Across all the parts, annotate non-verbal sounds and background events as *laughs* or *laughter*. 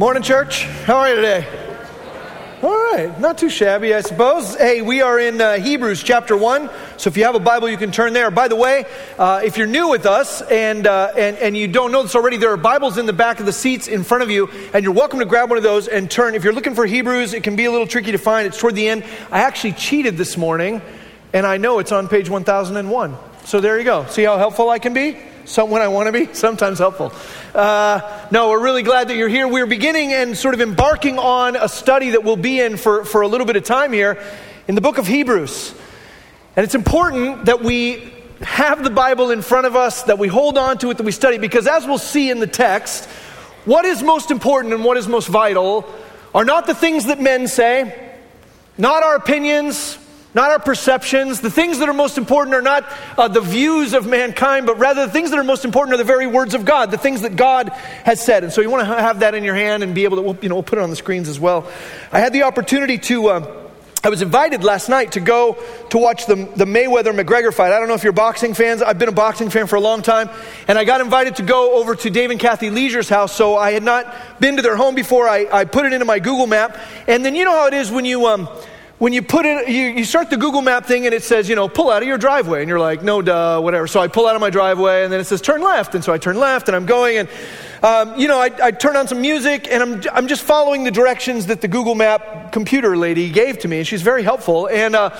Morning, church. How are you today? All right, not too shabby, I suppose. Hey, we are in uh, Hebrews chapter 1. So if you have a Bible, you can turn there. By the way, uh, if you're new with us and, uh, and, and you don't know this already, there are Bibles in the back of the seats in front of you, and you're welcome to grab one of those and turn. If you're looking for Hebrews, it can be a little tricky to find. It's toward the end. I actually cheated this morning, and I know it's on page 1001. So there you go. See how helpful I can be? Some, when I want to be, sometimes helpful. Uh, no, we're really glad that you're here. We're beginning and sort of embarking on a study that we'll be in for, for a little bit of time here in the book of Hebrews. And it's important that we have the Bible in front of us, that we hold on to it, that we study, because as we'll see in the text, what is most important and what is most vital are not the things that men say, not our opinions, not our perceptions. The things that are most important are not uh, the views of mankind, but rather the things that are most important are the very words of God, the things that God has said. And so you want to have that in your hand and be able to, you know, we'll put it on the screens as well. I had the opportunity to. Uh, I was invited last night to go to watch the, the Mayweather McGregor fight. I don't know if you're boxing fans. I've been a boxing fan for a long time. And I got invited to go over to Dave and Kathy Leisure's house. So I had not been to their home before. I, I put it into my Google map. And then you know how it is when you, um, when you put it, you, you start the Google map thing and it says, you know, pull out of your driveway. And you're like, no, duh, whatever. So I pull out of my driveway and then it says turn left. And so I turn left and I'm going and, um, you know, I, I, turn on some music and I'm, I'm just following the directions that the Google map computer lady gave to me. And she's very helpful. And, uh,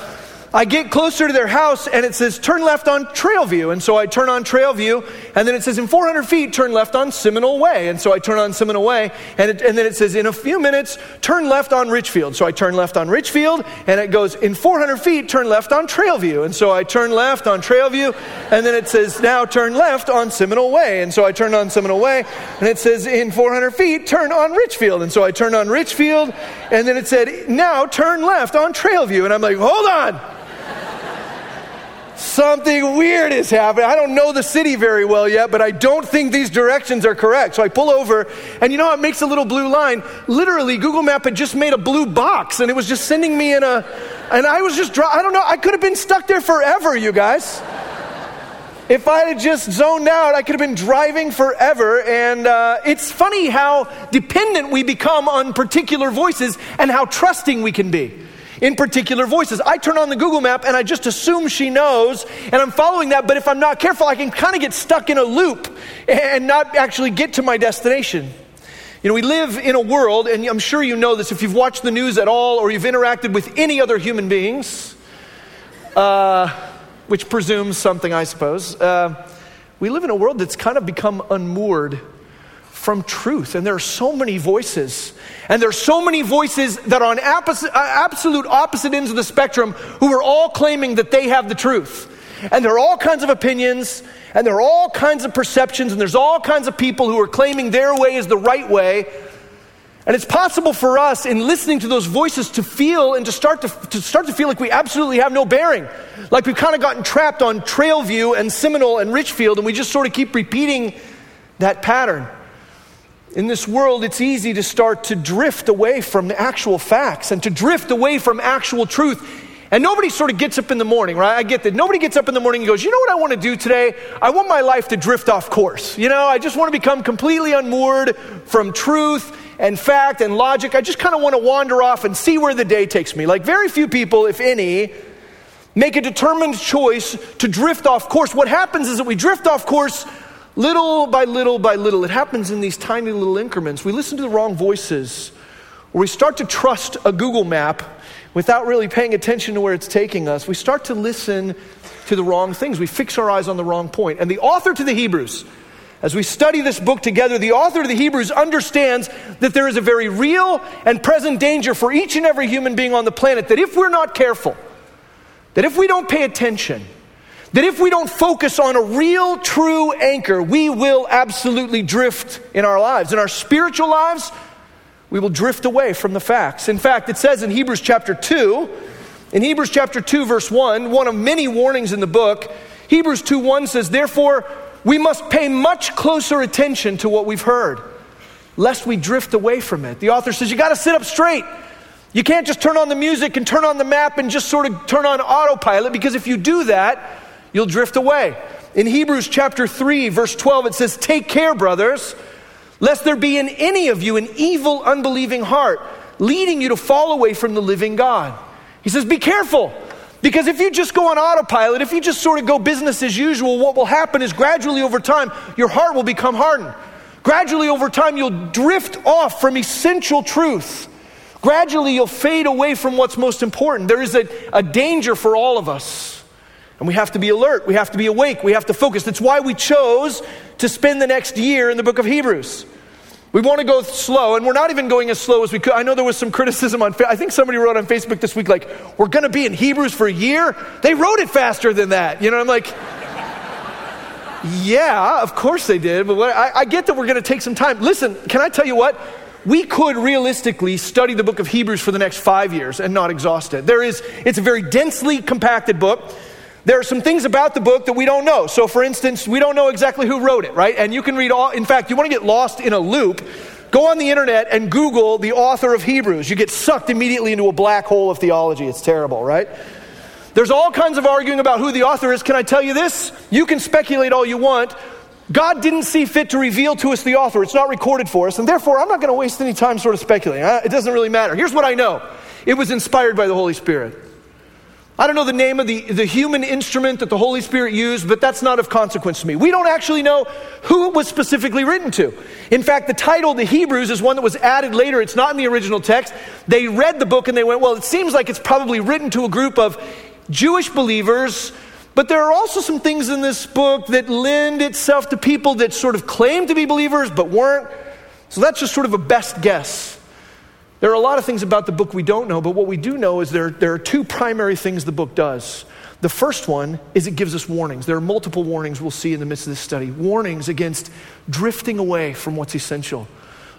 I get closer to their house and it says turn left on Trailview. And so I turn on Trailview and then it says in 400 feet turn left on Seminole Way. And so I turn on Seminole Way and, it, and then it says in a few minutes turn left on Richfield. So I turn left on Richfield and it goes in 400 feet turn left on Trailview. And so I turn left on Trailview and then it says now turn left on Seminole Way. And so I turn on Seminole Way and it says in 400 feet turn on Richfield. And so I turn on Richfield and then it said now turn left on Trailview. And I'm like, hold on. Something weird is happening. I don't know the city very well yet, but I don't think these directions are correct. So I pull over, and you know what makes a little blue line? Literally, Google Map had just made a blue box, and it was just sending me in a. And I was just, I don't know, I could have been stuck there forever, you guys. If I had just zoned out, I could have been driving forever. And uh, it's funny how dependent we become on particular voices and how trusting we can be in particular voices. I turn on the Google map and I just assume she knows and I'm following that, but if I'm not careful, I can kind of get stuck in a loop and not actually get to my destination. You know, we live in a world, and I'm sure you know this if you've watched the news at all or you've interacted with any other human beings, uh, which presumes something, I suppose. Uh, we live in a world that's kind of become unmoored from truth. And there are so many voices. And there are so many voices that are on opposite, uh, absolute opposite ends of the spectrum who are all claiming that they have the truth. And there are all kinds of opinions, and there are all kinds of perceptions, and there's all kinds of people who are claiming their way is the right way. And it's possible for us in listening to those voices to feel and to start to, to start to feel like we absolutely have no bearing. Like we've kind of gotten trapped on Trailview and Seminole and Richfield, and we just sort of keep repeating that pattern. In this world, it's easy to start to drift away from actual facts and to drift away from actual truth. And nobody sort of gets up in the morning, right? I get that. Nobody gets up in the morning and goes, you know what I want to do today? I want my life to drift off course. You know, I just want to become completely unmoored from truth and fact and logic. I just kind of want to wander off and see where the day takes me. Like, very few people, if any, make a determined choice to drift off course. What happens is that we drift off course Little by little by little, it happens in these tiny little increments. We listen to the wrong voices, or we start to trust a Google map without really paying attention to where it's taking us. We start to listen to the wrong things. We fix our eyes on the wrong point. And the author to the Hebrews, as we study this book together, the author of the Hebrews understands that there is a very real and present danger for each and every human being on the planet that if we're not careful, that if we don't pay attention, that if we don't focus on a real, true anchor, we will absolutely drift in our lives. In our spiritual lives, we will drift away from the facts. In fact, it says in Hebrews chapter 2, in Hebrews chapter 2, verse 1, one of many warnings in the book, Hebrews 2 1 says, Therefore, we must pay much closer attention to what we've heard, lest we drift away from it. The author says, You got to sit up straight. You can't just turn on the music and turn on the map and just sort of turn on autopilot, because if you do that, you'll drift away. In Hebrews chapter 3, verse 12, it says, Take care, brothers, lest there be in any of you an evil, unbelieving heart, leading you to fall away from the living God. He says, Be careful. Because if you just go on autopilot, if you just sort of go business as usual, what will happen is gradually over time, your heart will become hardened. Gradually over time, you'll drift off from essential truth. Gradually, you'll fade away from what's most important. There is a, a danger for all of us. And we have to be alert. We have to be awake. We have to focus. That's why we chose to spend the next year in the book of Hebrews. We want to go slow, and we're not even going as slow as we could. I know there was some criticism on, I think somebody wrote on Facebook this week, like, we're going to be in Hebrews for a year. They wrote it faster than that. You know, I'm like, yeah, of course they did, but what, I, I get that we're going to take some time. Listen, can I tell you what? We could realistically study the book of Hebrews for the next five years and not exhaust it. There is, it's a very densely compacted book. There are some things about the book that we don't know. So, for instance, we don't know exactly who wrote it, right? And you can read all, in fact, you want to get lost in a loop, go on the internet and Google the author of Hebrews. You get sucked immediately into a black hole of theology. It's terrible, right? There's all kinds of arguing about who the author is. Can I tell you this? You can speculate all you want. God didn't see fit to reveal to us the author. It's not recorded for us, and therefore I'm not going to waste any time sort of speculating. It doesn't really matter. Here's what I know it was inspired by the Holy Spirit. I don't know the name of the, the human instrument that the Holy Spirit used, but that's not of consequence to me. We don't actually know who it was specifically written to. In fact, the title, the Hebrews, is one that was added later. It's not in the original text. They read the book and they went, well, it seems like it's probably written to a group of Jewish believers, but there are also some things in this book that lend itself to people that sort of claim to be believers but weren't. So that's just sort of a best guess. There are a lot of things about the book we don't know, but what we do know is there, there are two primary things the book does. The first one is it gives us warnings. There are multiple warnings we'll see in the midst of this study warnings against drifting away from what's essential,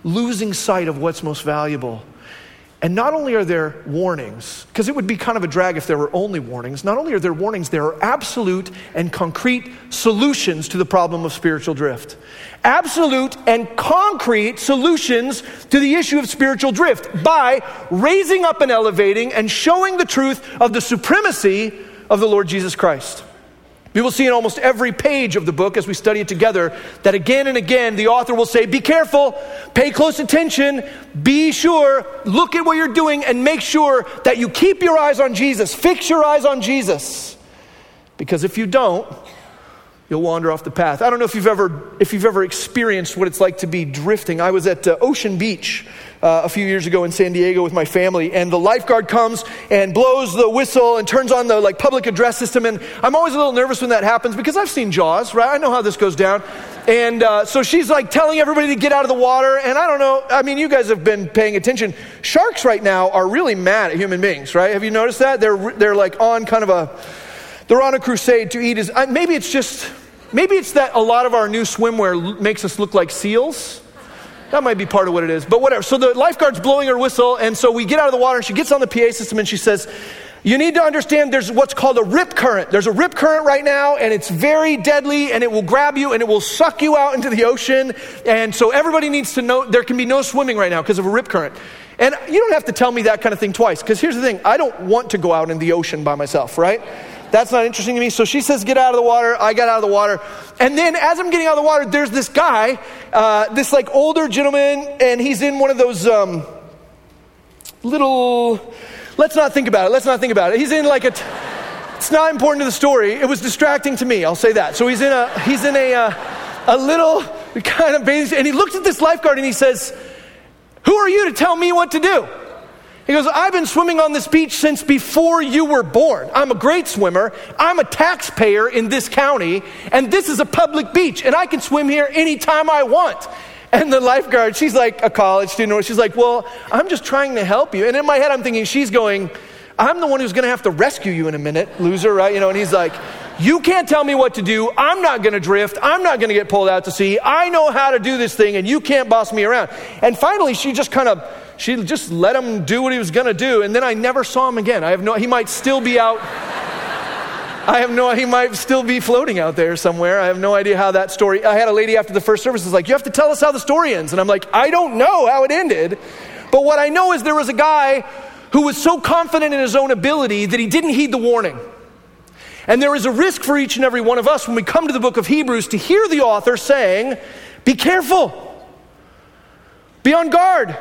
losing sight of what's most valuable. And not only are there warnings, because it would be kind of a drag if there were only warnings, not only are there warnings, there are absolute and concrete solutions to the problem of spiritual drift absolute and concrete solutions to the issue of spiritual drift by raising up and elevating and showing the truth of the supremacy of the Lord Jesus Christ. We will see in almost every page of the book as we study it together that again and again the author will say, Be careful, pay close attention, be sure, look at what you're doing, and make sure that you keep your eyes on Jesus. Fix your eyes on Jesus. Because if you don't, you'll wander off the path. I don't know if you've ever, if you've ever experienced what it's like to be drifting. I was at uh, Ocean Beach uh, a few years ago in San Diego with my family, and the lifeguard comes and blows the whistle and turns on the like public address system. And I'm always a little nervous when that happens because I've seen Jaws, right? I know how this goes down. And uh, so she's like telling everybody to get out of the water. And I don't know, I mean, you guys have been paying attention. Sharks right now are really mad at human beings, right? Have you noticed that? They're, they're like on kind of a, they're on a crusade to eat his. Maybe it's just, maybe it's that a lot of our new swimwear makes us look like seals. That might be part of what it is, but whatever. So the lifeguard's blowing her whistle, and so we get out of the water, and she gets on the PA system and she says, You need to understand there's what's called a rip current. There's a rip current right now, and it's very deadly, and it will grab you and it will suck you out into the ocean. And so everybody needs to know there can be no swimming right now because of a rip current. And you don't have to tell me that kind of thing twice, because here's the thing I don't want to go out in the ocean by myself, right? That's not interesting to me. So she says, Get out of the water. I got out of the water. And then as I'm getting out of the water, there's this guy, uh, this like older gentleman, and he's in one of those um, little, let's not think about it. Let's not think about it. He's in like a, t- it's not important to the story. It was distracting to me. I'll say that. So he's in a, he's in a, uh, a little kind of bathing, and he looks at this lifeguard and he says, Who are you to tell me what to do? He goes, I've been swimming on this beach since before you were born. I'm a great swimmer. I'm a taxpayer in this county, and this is a public beach, and I can swim here anytime I want. And the lifeguard, she's like a college student, or she's like, Well, I'm just trying to help you. And in my head, I'm thinking, She's going, I'm the one who's going to have to rescue you in a minute, loser, right? You know, and he's like, You can't tell me what to do. I'm not going to drift. I'm not going to get pulled out to sea. I know how to do this thing, and you can't boss me around. And finally, she just kind of she just let him do what he was going to do, and then I never saw him again. I have no, he might still be out. I have no, he might still be floating out there somewhere. I have no idea how that story. I had a lady after the first service was like, "You have to tell us how the story ends," and I'm like, "I don't know how it ended, but what I know is there was a guy who was so confident in his own ability that he didn't heed the warning." And there is a risk for each and every one of us when we come to the book of Hebrews to hear the author saying, Be careful. Be on guard.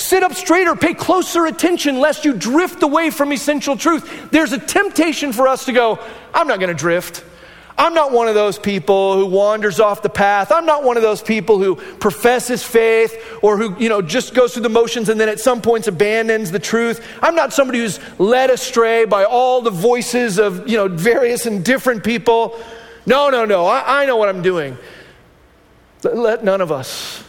Sit up straighter, pay closer attention lest you drift away from essential truth. There's a temptation for us to go, I'm not going to drift. I'm not one of those people who wanders off the path. I'm not one of those people who professes faith or who, you know, just goes through the motions and then at some points abandons the truth. I'm not somebody who's led astray by all the voices of, you know, various and different people. No, no, no. I, I know what I'm doing. Let none of us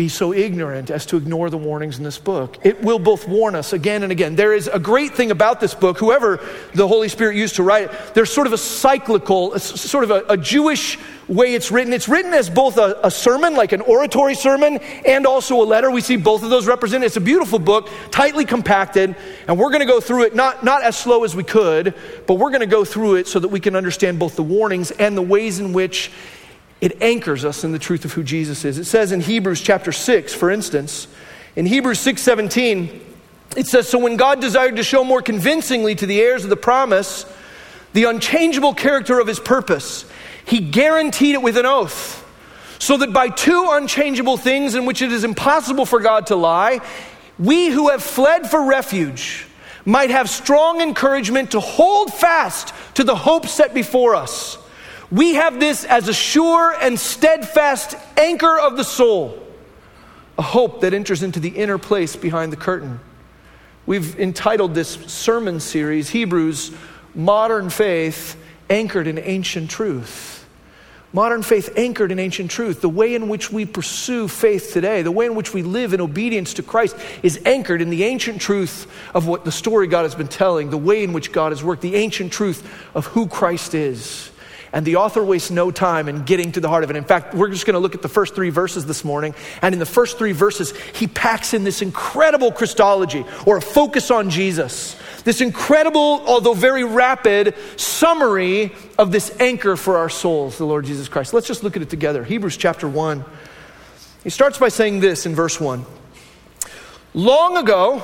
be so ignorant as to ignore the warnings in this book. It will both warn us again and again. There is a great thing about this book, whoever the Holy Spirit used to write it, there's sort of a cyclical, sort of a, a Jewish way it's written. It's written as both a, a, sermon, like an oratory sermon, and also a letter. We see both of those represented. It's a beautiful book, tightly compacted, and we're going to go through it not, not as slow as we could, but we're going to go through it so that we can understand both the warnings and the ways in which it anchors us in the truth of who Jesus is. It says in Hebrews chapter 6, for instance, in Hebrews 6:17, it says, So when God desired to show more convincingly to the heirs of the promise the unchangeable character of his purpose, he guaranteed it with an oath, so that by two unchangeable things in which it is impossible for God to lie, we who have fled for refuge might have strong encouragement to hold fast to the hope set before us. We have this as a sure and steadfast anchor of the soul, a hope that enters into the inner place behind the curtain. We've entitled this sermon series, Hebrews Modern Faith Anchored in Ancient Truth. Modern faith anchored in ancient truth. The way in which we pursue faith today, the way in which we live in obedience to Christ, is anchored in the ancient truth of what the story God has been telling, the way in which God has worked, the ancient truth of who Christ is. And the author wastes no time in getting to the heart of it. In fact, we're just going to look at the first three verses this morning. And in the first three verses, he packs in this incredible Christology or a focus on Jesus. This incredible, although very rapid, summary of this anchor for our souls, the Lord Jesus Christ. Let's just look at it together. Hebrews chapter 1. He starts by saying this in verse 1 Long ago,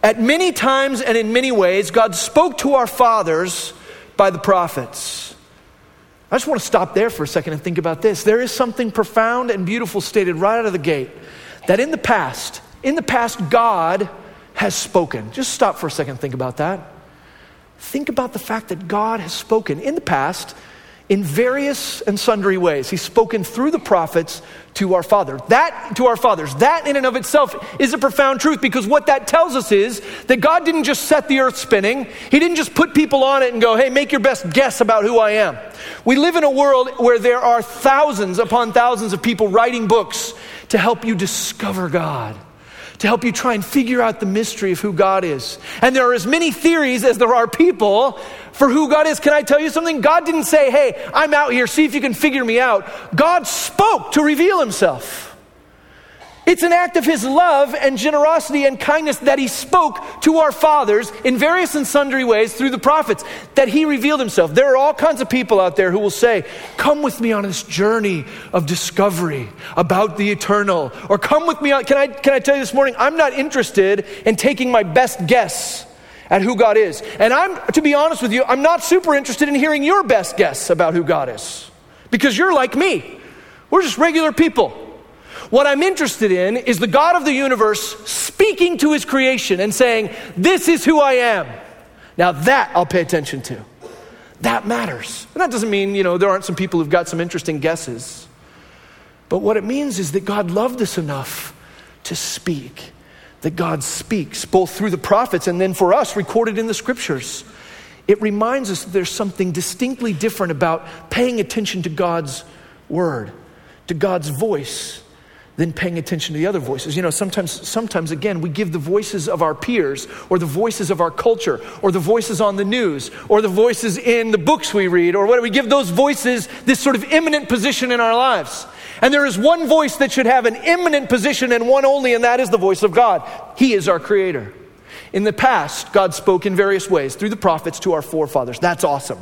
at many times and in many ways, God spoke to our fathers by the prophets. I just want to stop there for a second and think about this. There is something profound and beautiful stated right out of the gate that in the past, in the past, God has spoken. Just stop for a second and think about that. Think about the fact that God has spoken in the past in various and sundry ways. He's spoken through the prophets to our father. That to our fathers. That in and of itself is a profound truth because what that tells us is that God didn't just set the earth spinning. He didn't just put people on it and go, "Hey, make your best guess about who I am." We live in a world where there are thousands upon thousands of people writing books to help you discover God to help you try and figure out the mystery of who God is. And there are as many theories as there are people for who God is. Can I tell you something? God didn't say, hey, I'm out here, see if you can figure me out. God spoke to reveal himself. It's an act of his love and generosity and kindness that he spoke to our fathers in various and sundry ways through the prophets, that he revealed himself. There are all kinds of people out there who will say, Come with me on this journey of discovery about the eternal. Or come with me on, can I, can I tell you this morning, I'm not interested in taking my best guess at who God is. And I'm, to be honest with you, I'm not super interested in hearing your best guess about who God is. Because you're like me. We're just regular people. What I'm interested in is the God of the universe speaking to his creation and saying, This is who I am. Now, that I'll pay attention to. That matters. And that doesn't mean, you know, there aren't some people who've got some interesting guesses. But what it means is that God loved us enough to speak. That God speaks, both through the prophets and then for us, recorded in the scriptures. It reminds us that there's something distinctly different about paying attention to God's word, to God's voice than paying attention to the other voices. You know, sometimes, sometimes again, we give the voices of our peers or the voices of our culture or the voices on the news or the voices in the books we read or what we give those voices this sort of eminent position in our lives. And there is one voice that should have an eminent position and one only, and that is the voice of God. He is our creator. In the past, God spoke in various ways through the prophets to our forefathers. That's awesome.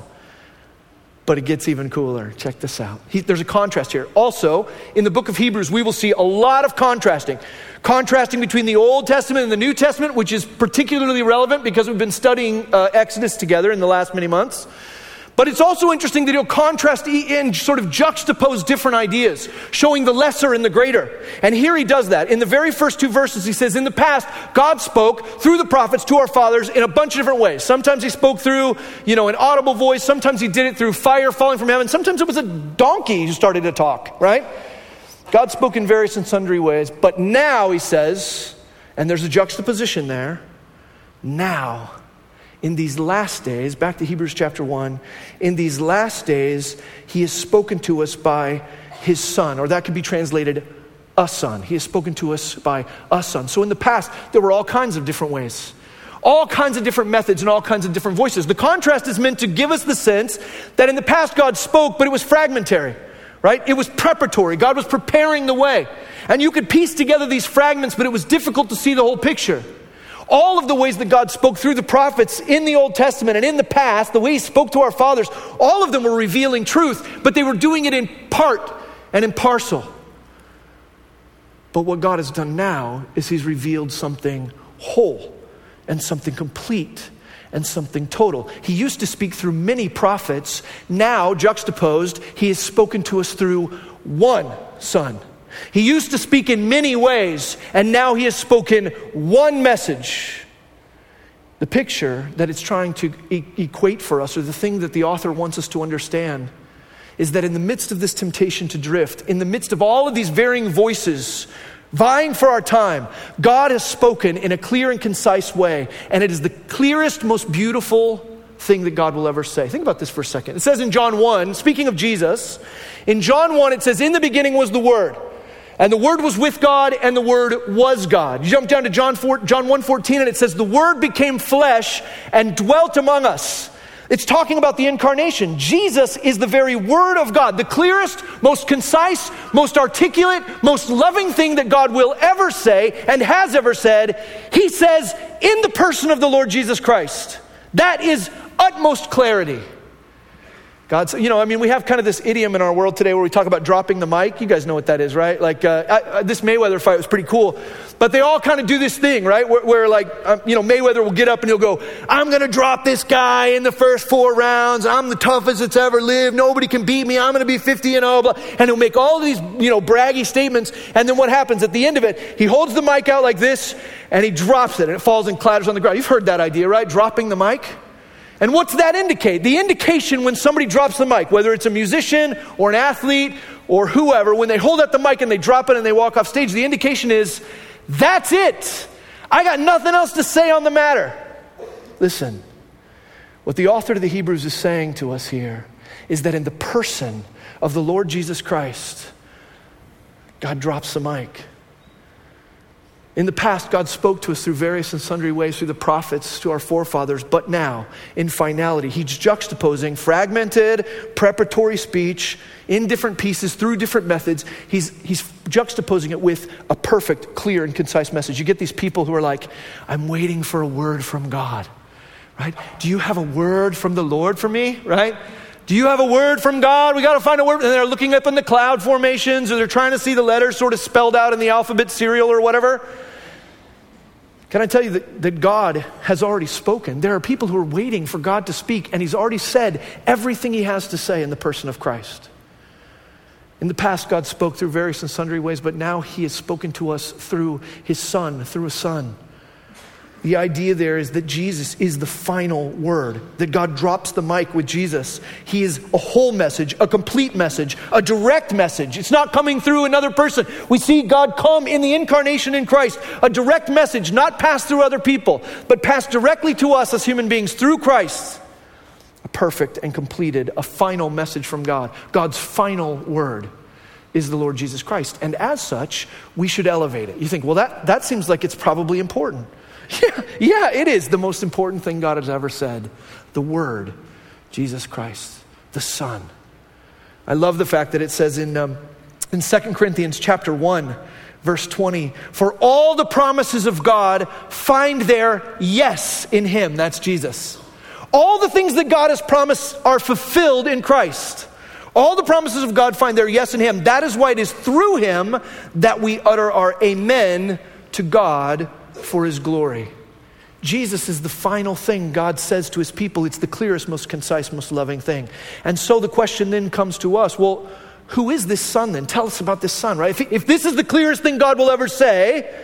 But it gets even cooler. Check this out. He, there's a contrast here. Also, in the book of Hebrews, we will see a lot of contrasting. Contrasting between the Old Testament and the New Testament, which is particularly relevant because we've been studying uh, Exodus together in the last many months. But it's also interesting that he'll contrast and sort of juxtapose different ideas, showing the lesser and the greater. And here he does that. In the very first two verses, he says, In the past, God spoke through the prophets to our fathers in a bunch of different ways. Sometimes he spoke through, you know, an audible voice. Sometimes he did it through fire falling from heaven. Sometimes it was a donkey who started to talk, right? God spoke in various and sundry ways. But now, he says, and there's a juxtaposition there, now in these last days, back to Hebrews chapter 1, in these last days, he has spoken to us by his son, or that could be translated a son. He has spoken to us by a son. So in the past, there were all kinds of different ways, all kinds of different methods, and all kinds of different voices. The contrast is meant to give us the sense that in the past, God spoke, but it was fragmentary. Right? It was preparatory. God was preparing the way. And you could piece together these fragments, but it was difficult to see the whole picture all of the ways that God spoke through the prophets in the Old Testament and in the past, the way He spoke to our fathers, all of them were revealing truth, but they were doing it in part and in parcel. But what God has done now is He's revealed something whole and something complete and something total. He used to speak through many prophets. Now, juxtaposed, He has spoken to us through one Son he used to speak in many ways, and now he has spoken one message. The picture that it's trying to e- equate for us, or the thing that the author wants us to understand, is that in the midst of this temptation to drift, in the midst of all of these varying voices vying for our time, God has spoken in a clear and concise way, and it is the clearest, most beautiful thing that God will ever say. Think about this for a second. It says in John 1, speaking of Jesus, in John 1, it says, In the beginning was the Word. And the Word was with God, and the Word was God. You jump down to John, 4, John 1.14, and it says, The Word became flesh and dwelt among us. It's talking about the incarnation. Jesus is the very Word of God, the clearest, most concise, most articulate, most loving thing that God will ever say and has ever said. He says, in the person of the Lord Jesus Christ. That is utmost clarity. God's, you know, I mean, we have kind of this idiom in our world today where we talk about dropping the mic. You guys know what that is, right? Like, uh, I, this Mayweather fight was pretty cool. But they all kind of do this thing, right? Where, where like, um, you know, Mayweather will get up and he'll go, I'm going to drop this guy in the first four rounds. I'm the toughest that's ever lived. Nobody can beat me. I'm going to be 50 and 0. Blah. And he'll make all these, you know, braggy statements. And then what happens at the end of it? He holds the mic out like this and he drops it and it falls and clatters on the ground. You've heard that idea, right? Dropping the mic. And what's that indicate? The indication when somebody drops the mic, whether it's a musician or an athlete or whoever, when they hold up the mic and they drop it and they walk off stage, the indication is that's it. I got nothing else to say on the matter. Listen, what the author of the Hebrews is saying to us here is that in the person of the Lord Jesus Christ, God drops the mic. In the past, God spoke to us through various and sundry ways through the prophets to our forefathers, but now, in finality, He's juxtaposing fragmented, preparatory speech in different pieces through different methods. He's, he's juxtaposing it with a perfect, clear, and concise message. You get these people who are like, I'm waiting for a word from God, right? Do you have a word from the Lord for me, right? Do you have a word from God? We got to find a word. And they're looking up in the cloud formations or they're trying to see the letters sort of spelled out in the alphabet cereal or whatever. Can I tell you that, that God has already spoken? There are people who are waiting for God to speak, and He's already said everything He has to say in the person of Christ. In the past, God spoke through various and sundry ways, but now He has spoken to us through His Son, through a Son. The idea there is that Jesus is the final word, that God drops the mic with Jesus. He is a whole message, a complete message, a direct message. It's not coming through another person. We see God come in the incarnation in Christ, a direct message, not passed through other people, but passed directly to us as human beings through Christ. A perfect and completed, a final message from God. God's final word is the Lord Jesus Christ. And as such, we should elevate it. You think, well, that, that seems like it's probably important. Yeah, yeah, it is the most important thing God has ever said. The Word, Jesus Christ, the Son. I love the fact that it says in, um, in 2 Corinthians chapter 1, verse 20, for all the promises of God find their yes in Him. That's Jesus. All the things that God has promised are fulfilled in Christ. All the promises of God find their yes in Him. That is why it is through Him that we utter our amen to God for his glory. Jesus is the final thing God says to his people. It's the clearest, most concise, most loving thing. And so the question then comes to us well, who is this son then? Tell us about this son, right? If, if this is the clearest thing God will ever say,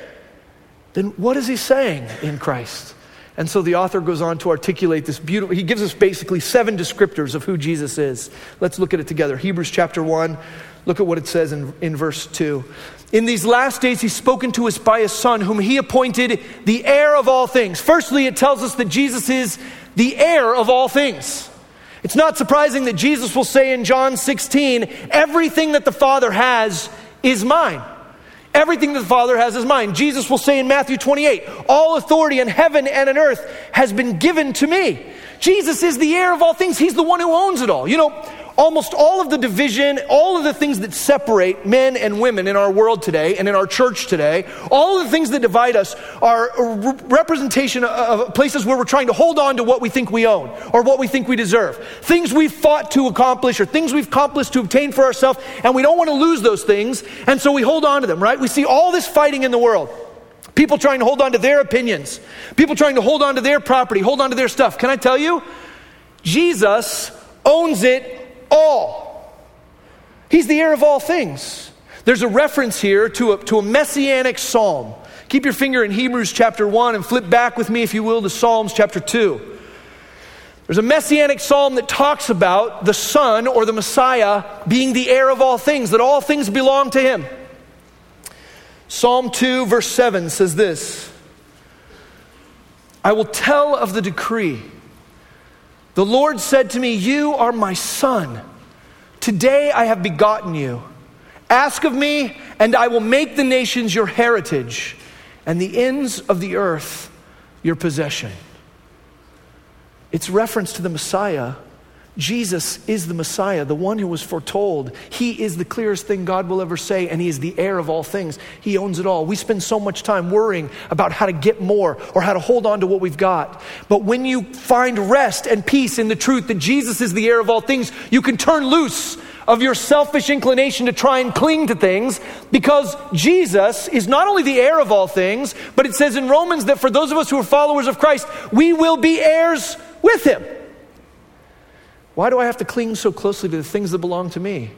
then what is he saying in Christ? And so the author goes on to articulate this beautiful, he gives us basically seven descriptors of who Jesus is. Let's look at it together. Hebrews chapter 1, look at what it says in, in verse 2. In these last days, he's spoken to us by his son, whom he appointed the heir of all things. Firstly, it tells us that Jesus is the heir of all things. It's not surprising that Jesus will say in John 16, everything that the Father has is mine. Everything that the Father has is mine. Jesus will say in Matthew 28, All authority in heaven and on earth has been given to me. Jesus is the heir of all things. He's the one who owns it all. You know, almost all of the division, all of the things that separate men and women in our world today and in our church today, all of the things that divide us are a representation of places where we're trying to hold on to what we think we own or what we think we deserve. Things we've fought to accomplish or things we've accomplished to obtain for ourselves, and we don't want to lose those things, and so we hold on to them, right? We see all this fighting in the world. People trying to hold on to their opinions, people trying to hold on to their property, hold on to their stuff. Can I tell you? Jesus owns it all. He's the heir of all things. There's a reference here to a, to a messianic psalm. Keep your finger in Hebrews chapter 1 and flip back with me, if you will, to Psalms chapter 2. There's a messianic psalm that talks about the Son or the Messiah being the heir of all things, that all things belong to him. Psalm 2, verse 7 says this I will tell of the decree. The Lord said to me, You are my son. Today I have begotten you. Ask of me, and I will make the nations your heritage, and the ends of the earth your possession. It's reference to the Messiah Jesus is the Messiah, the one who was foretold. He is the clearest thing God will ever say, and He is the heir of all things. He owns it all. We spend so much time worrying about how to get more or how to hold on to what we've got. But when you find rest and peace in the truth that Jesus is the heir of all things, you can turn loose of your selfish inclination to try and cling to things because Jesus is not only the heir of all things, but it says in Romans that for those of us who are followers of Christ, we will be heirs with Him. Why do I have to cling so closely to the things that belong to me?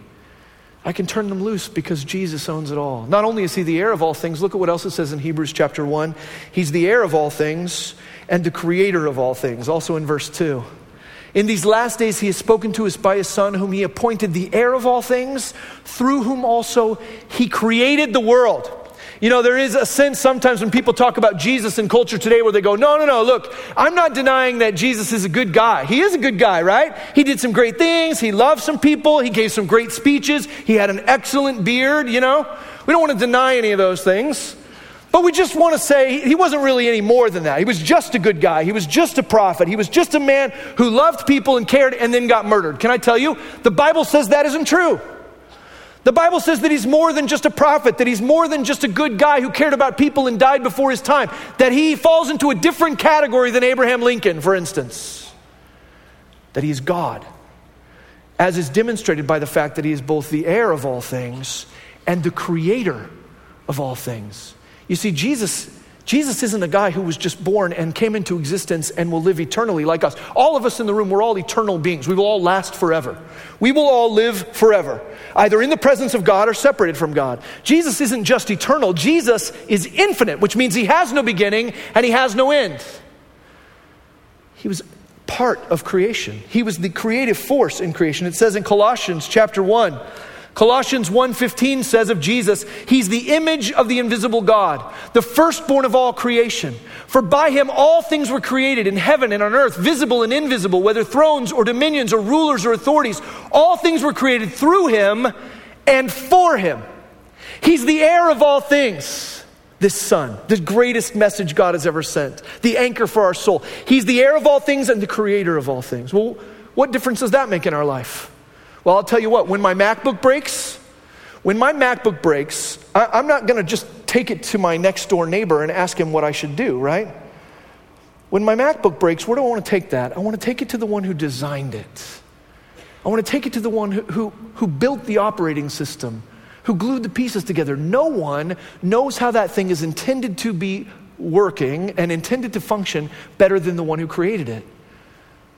I can turn them loose because Jesus owns it all. Not only is he the heir of all things, look at what else it says in Hebrews chapter 1. He's the heir of all things and the creator of all things, also in verse 2. In these last days, he has spoken to us by his Son, whom he appointed the heir of all things, through whom also he created the world. You know, there is a sense sometimes when people talk about Jesus in culture today where they go, no, no, no, look, I'm not denying that Jesus is a good guy. He is a good guy, right? He did some great things. He loved some people. He gave some great speeches. He had an excellent beard, you know? We don't want to deny any of those things. But we just want to say he wasn't really any more than that. He was just a good guy. He was just a prophet. He was just a man who loved people and cared and then got murdered. Can I tell you? The Bible says that isn't true. The Bible says that he's more than just a prophet, that he's more than just a good guy who cared about people and died before his time, that he falls into a different category than Abraham Lincoln, for instance. That he's God, as is demonstrated by the fact that he is both the heir of all things and the creator of all things. You see, Jesus Jesus isn't a guy who was just born and came into existence and will live eternally like us. All of us in the room, we're all eternal beings. We will all last forever. We will all live forever, either in the presence of God or separated from God. Jesus isn't just eternal, Jesus is infinite, which means he has no beginning and he has no end. He was part of creation. He was the creative force in creation. It says in Colossians chapter 1, Colossians 1:15 says of Jesus, he's the image of the invisible God, the firstborn of all creation. For by him all things were created in heaven and on earth, visible and invisible, whether thrones or dominions or rulers or authorities. All things were created through him and for him. He's the heir of all things. This son, the greatest message God has ever sent, the anchor for our soul. He's the heir of all things and the creator of all things. Well, what difference does that make in our life? Well, I'll tell you what, when my MacBook breaks, when my MacBook breaks, I, am not going to just take it to my next door neighbor and ask him what I should do, right? When my MacBook breaks, where do I want to take that? I want to take it to the one who designed it. I want to take it to the one who, who, who built the operating system, who glued the pieces together. No one knows how that thing is intended to be working and intended to function better than the one who created it.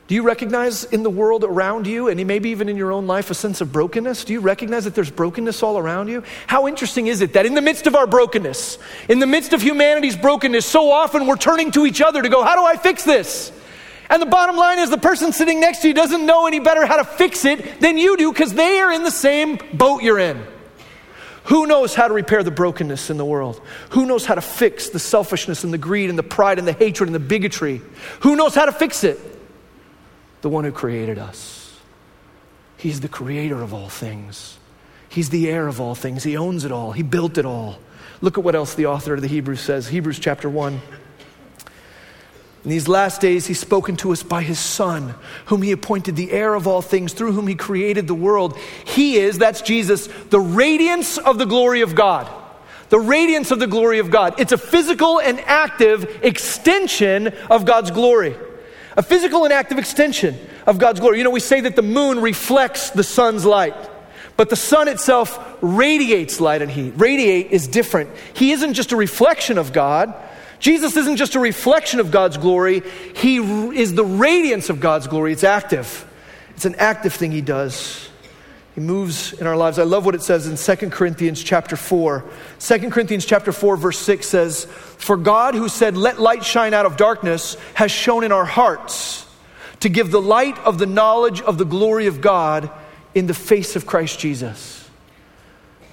Do you recognize in the world around you, and maybe even in your own life, a sense of brokenness? Do you recognize that there's brokenness all around you? How interesting is it that in the midst of our brokenness, in the midst of humanity's brokenness, so often we're turning to each other to go, How do I fix this? And the bottom line is the person sitting next to you doesn't know any better how to fix it than you do because they are in the same boat you're in. Who knows how to repair the brokenness in the world? Who knows how to fix the selfishness and the greed and the pride and the hatred and the bigotry? Who knows how to fix it? The one who created us. He's the creator of all things. He's the heir of all things. He owns it all. He built it all. Look at what else the author of the Hebrews says. Hebrews chapter 1. In these last days, he's spoken to us by his Son, whom he appointed the heir of all things, through whom he created the world. He is, that's Jesus, the radiance of the glory of God. The radiance of the glory of God. It's a physical and active extension of God's glory. A physical and active extension of God's glory. You know, we say that the moon reflects the sun's light. But the sun itself radiates light and heat. Radiate is different. He isn't just a reflection of God, Jesus isn't just a reflection of God's glory, He is the radiance of God's glory. It's active, it's an active thing He does. He moves in our lives. I love what it says in 2 Corinthians chapter 4. 2 Corinthians chapter 4 verse 6 says, "For God who said, "Let light shine out of darkness," has shown in our hearts to give the light of the knowledge of the glory of God in the face of Christ Jesus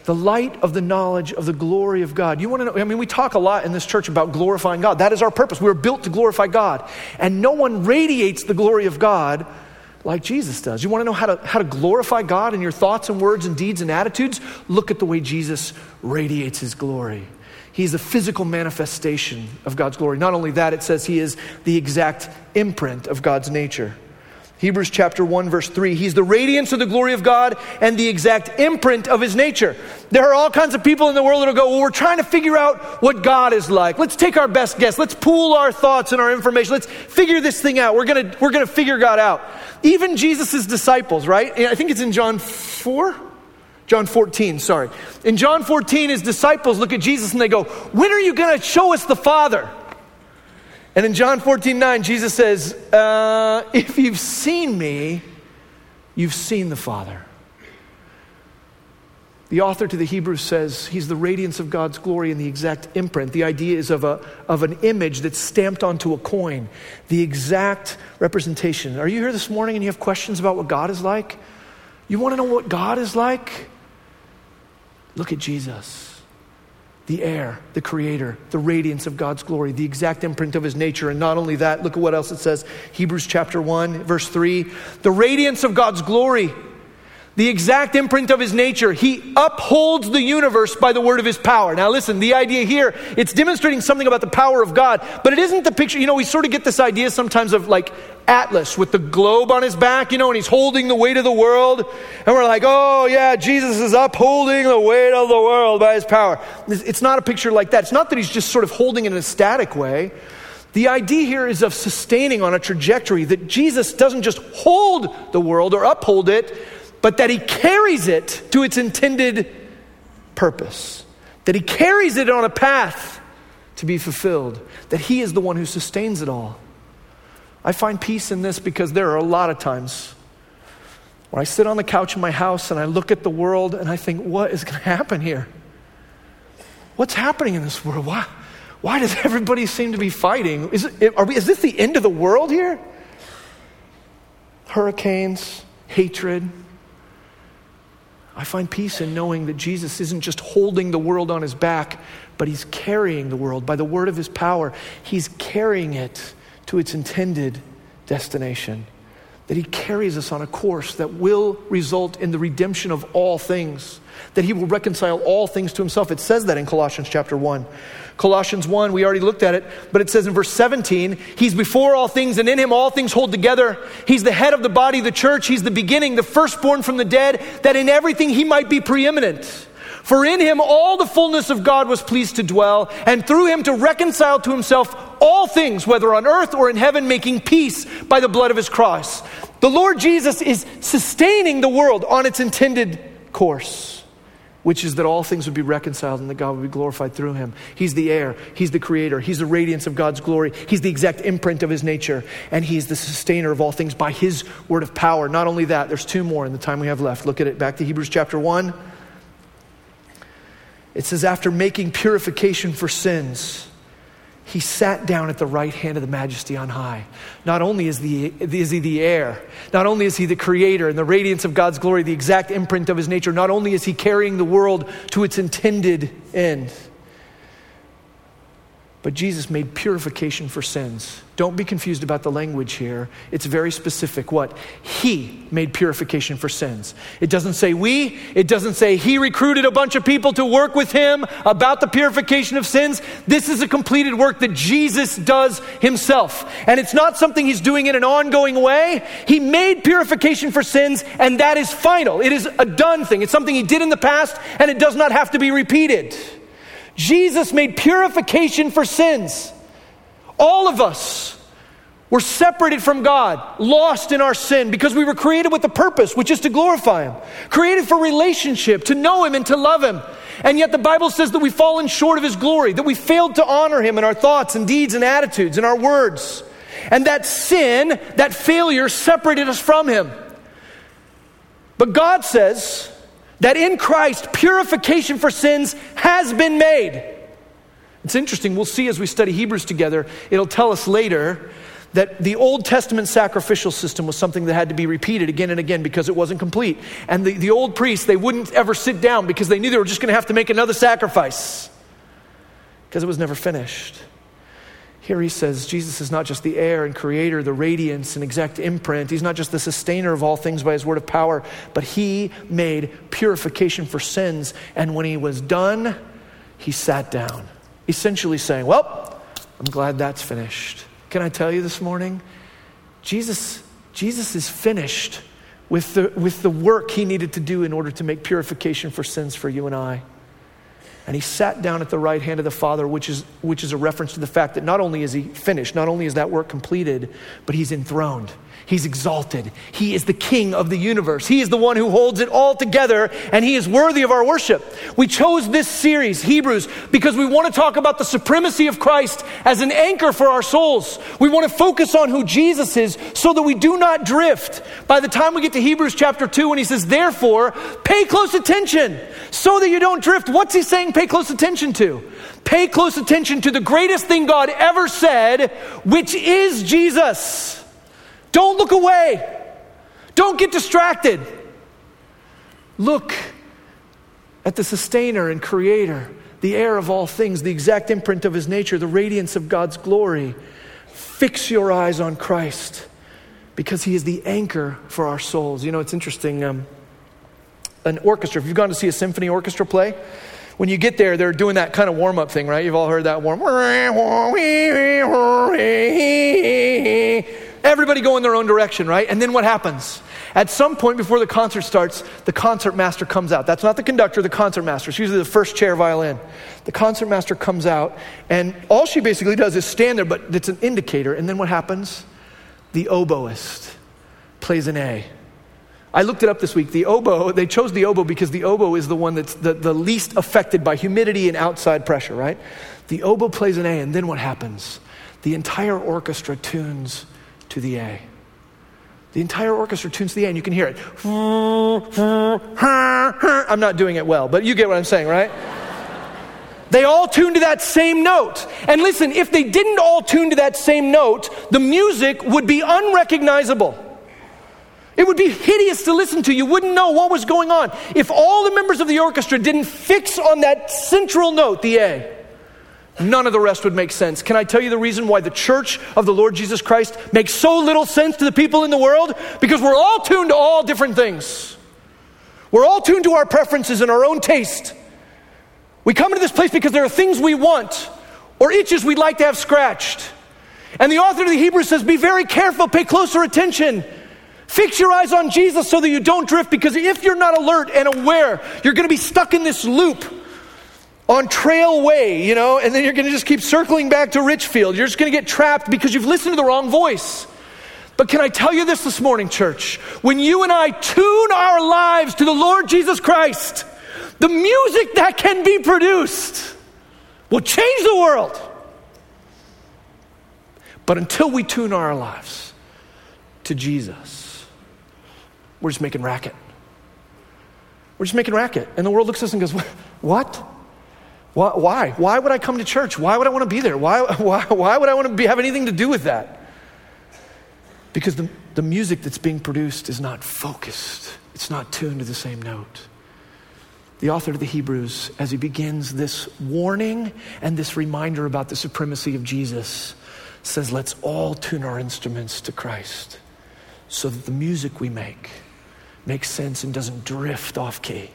the light of the knowledge of the glory of God. You want to know? I mean, we talk a lot in this church about glorifying God. That is our purpose. We are built to glorify God. And no one radiates the glory of God like Jesus does. You want to know how to, how to glorify God in your thoughts and words and deeds and attitudes? Look at the way Jesus radiates his glory. He's the physical manifestation of God's glory. Not only that, it says he is the exact imprint of God's nature. Hebrews chapter 1 verse 3. He's the radiance of the glory of God and the exact imprint of his nature. There are all kinds of people in the world that'll go, well, we're trying to figure out what God is like. Let's take our best guess. Let's pool our thoughts and our information. Let's figure this thing out. We're gonna, we're gonna figure God out. Even Jesus' disciples, right? I think it's in John 4. John 14, sorry. In John 14, his disciples look at Jesus and they go, When are you going to show us the Father? And in John 14, 9, Jesus says, uh, If you've seen me, you've seen the Father. The author to the Hebrews says he's the radiance of God's glory and the exact imprint. The idea is of, a, of an image that's stamped onto a coin, the exact representation. Are you here this morning and you have questions about what God is like? You want to know what God is like? Look at Jesus the heir, the creator, the radiance of God's glory, the exact imprint of his nature. And not only that, look at what else it says. Hebrews chapter 1, verse 3 the radiance of God's glory the exact imprint of his nature. He upholds the universe by the word of his power. Now, listen, the idea here, it's demonstrating something about the power of God, but it isn't the picture. You know, we sort of get this idea sometimes of like Atlas with the globe on his back, you know, and he's holding the weight of the world. And we're like, oh, yeah, Jesus is upholding the weight of the world by his power. It's not a picture like that. It's not that he's just sort of holding it in a static way. The idea here is of sustaining on a trajectory that Jesus doesn't just hold the world or uphold it, but that he carries it to its intended purpose, that he carries it on a path to be fulfilled, that he is the one who sustains it all. I find peace in this because there are a lot of times where I sit on the couch in my house and I look at the world and I think, what is going to happen here? What's happening in this world? Why, why does everybody seem to be fighting? Is, it, we, is this the end of the world here? Hurricanes, hatred, I find peace in knowing that Jesus isn't just holding the world on his back, but he's carrying the world by the word of his power. He's carrying it to its intended destination. That he carries us on a course that will result in the redemption of all things, that he will reconcile all things to himself. It says that in Colossians chapter 1. Colossians 1, we already looked at it, but it says in verse 17, He's before all things, and in Him all things hold together. He's the head of the body, the church. He's the beginning, the firstborn from the dead, that in everything He might be preeminent. For in Him all the fullness of God was pleased to dwell, and through Him to reconcile to Himself all things, whether on earth or in heaven, making peace by the blood of His cross. The Lord Jesus is sustaining the world on its intended course. which is that all things would be reconciled and that God would be glorified through him. He's the heir, he's the creator, he's the radiance of God's glory, he's the exact imprint of his nature, and he's the sustainer of all things by his word of power. Not only that, there's two more in the time we have left. Look at it back to Hebrews chapter 1. It says, after making purification for sins, he sat down at the right hand of the majesty on high. Not only is, the, is he the heir, not only is he the creator and the radiance of God's glory, the exact imprint of his nature, not only is he carrying the world to its intended end, but Jesus made purification for sins. Don't be confused about the language here. It's very specific. What? He made purification for sins. It doesn't say we, it doesn't say he recruited a bunch of people to work with him about the purification of sins. This is a completed work that Jesus does himself. And it's not something he's doing in an ongoing way. He made purification for sins, and that is final. It is a done thing. It's something he did in the past, and it does not have to be repeated. Jesus made purification for sins. All of us were separated from God, lost in our sin, because we were created with a purpose, which is to glorify Him, created for relationship, to know Him and to love Him. And yet the Bible says that we've fallen short of His glory, that we failed to honor Him in our thoughts and deeds and attitudes and our words. And that sin, that failure, separated us from Him. But God says, that in Christ, purification for sins has been made. It's interesting, we'll see as we study Hebrews together, it'll tell us later that the Old Testament sacrificial system was something that had to be repeated again and again because it wasn't complete. And the, the old priests, they wouldn't ever sit down because they knew they were just going to have to make another sacrifice because it was never finished. Here he says Jesus is not just the heir and creator, the radiance and exact imprint. He's not just the sustainer of all things by his word of power, but he made purification for sins. And when he was done, he sat down, essentially saying, Well, I'm glad that's finished. Can I tell you this morning? Jesus, Jesus is finished with the, with the work he needed to do in order to make purification for sins for you and I. And he sat down at the right hand of the Father, which is, which is a reference to the fact that not only is he finished, not only is that work completed, but he's enthroned. He's exalted. He is the king of the universe. He is the one who holds it all together, and he is worthy of our worship. We chose this series, Hebrews, because we want to talk about the supremacy of Christ as an anchor for our souls. We want to focus on who Jesus is so that we do not drift. By the time we get to Hebrews chapter 2, when he says, Therefore, pay close attention so that you don't drift. What's he saying pay close attention to? Pay close attention to the greatest thing God ever said, which is Jesus. Don't look away. Don't get distracted. Look at the sustainer and creator, the heir of all things, the exact imprint of his nature, the radiance of God's glory. Fix your eyes on Christ because he is the anchor for our souls. You know, it's interesting. Um, an orchestra, if you've gone to see a symphony orchestra play, when you get there, they're doing that kind of warm up thing, right? You've all heard that warm. Everybody go in their own direction, right? And then what happens? At some point before the concert starts, the concert master comes out. That's not the conductor, the concert master. It's usually the first chair violin. The concert master comes out, and all she basically does is stand there, but it's an indicator. And then what happens? The oboist plays an A. I looked it up this week. The oboe, they chose the oboe because the oboe is the one that's the, the least affected by humidity and outside pressure, right? The oboe plays an A, and then what happens? The entire orchestra tunes to the A. The entire orchestra tunes to the A, and you can hear it. I'm not doing it well, but you get what I'm saying, right? They all tune to that same note. And listen, if they didn't all tune to that same note, the music would be unrecognizable. It would be hideous to listen to. You wouldn't know what was going on. If all the members of the orchestra didn't fix on that central note, the A, None of the rest would make sense. Can I tell you the reason why the church of the Lord Jesus Christ makes so little sense to the people in the world? Because we're all tuned to all different things. We're all tuned to our preferences and our own taste. We come into this place because there are things we want or itches we'd like to have scratched. And the author of the Hebrews says, Be very careful, pay closer attention. Fix your eyes on Jesus so that you don't drift, because if you're not alert and aware, you're going to be stuck in this loop on Trail Way, you know, and then you're going to just keep circling back to Richfield. You're just going to get trapped because you've listened to the wrong voice. But can I tell you this this morning, church? When you and I tune our lives to the Lord Jesus Christ, The music that can be produced will change the world. But until we tune our lives to Jesus, we're just making racket. We're just making racket. And the world looks at us and goes, What? Why? Why would I come to church? Why would I want to be there? Why, *laughs* why, why would I want to be, have anything to do with that? Because the, the music that's being produced is not focused, it's not tuned to the same note. The author of the Hebrews, as he begins this warning and this reminder about the supremacy of Jesus, says, Let's all tune our instruments to Christ so that the music we make makes sense and doesn't drift off key.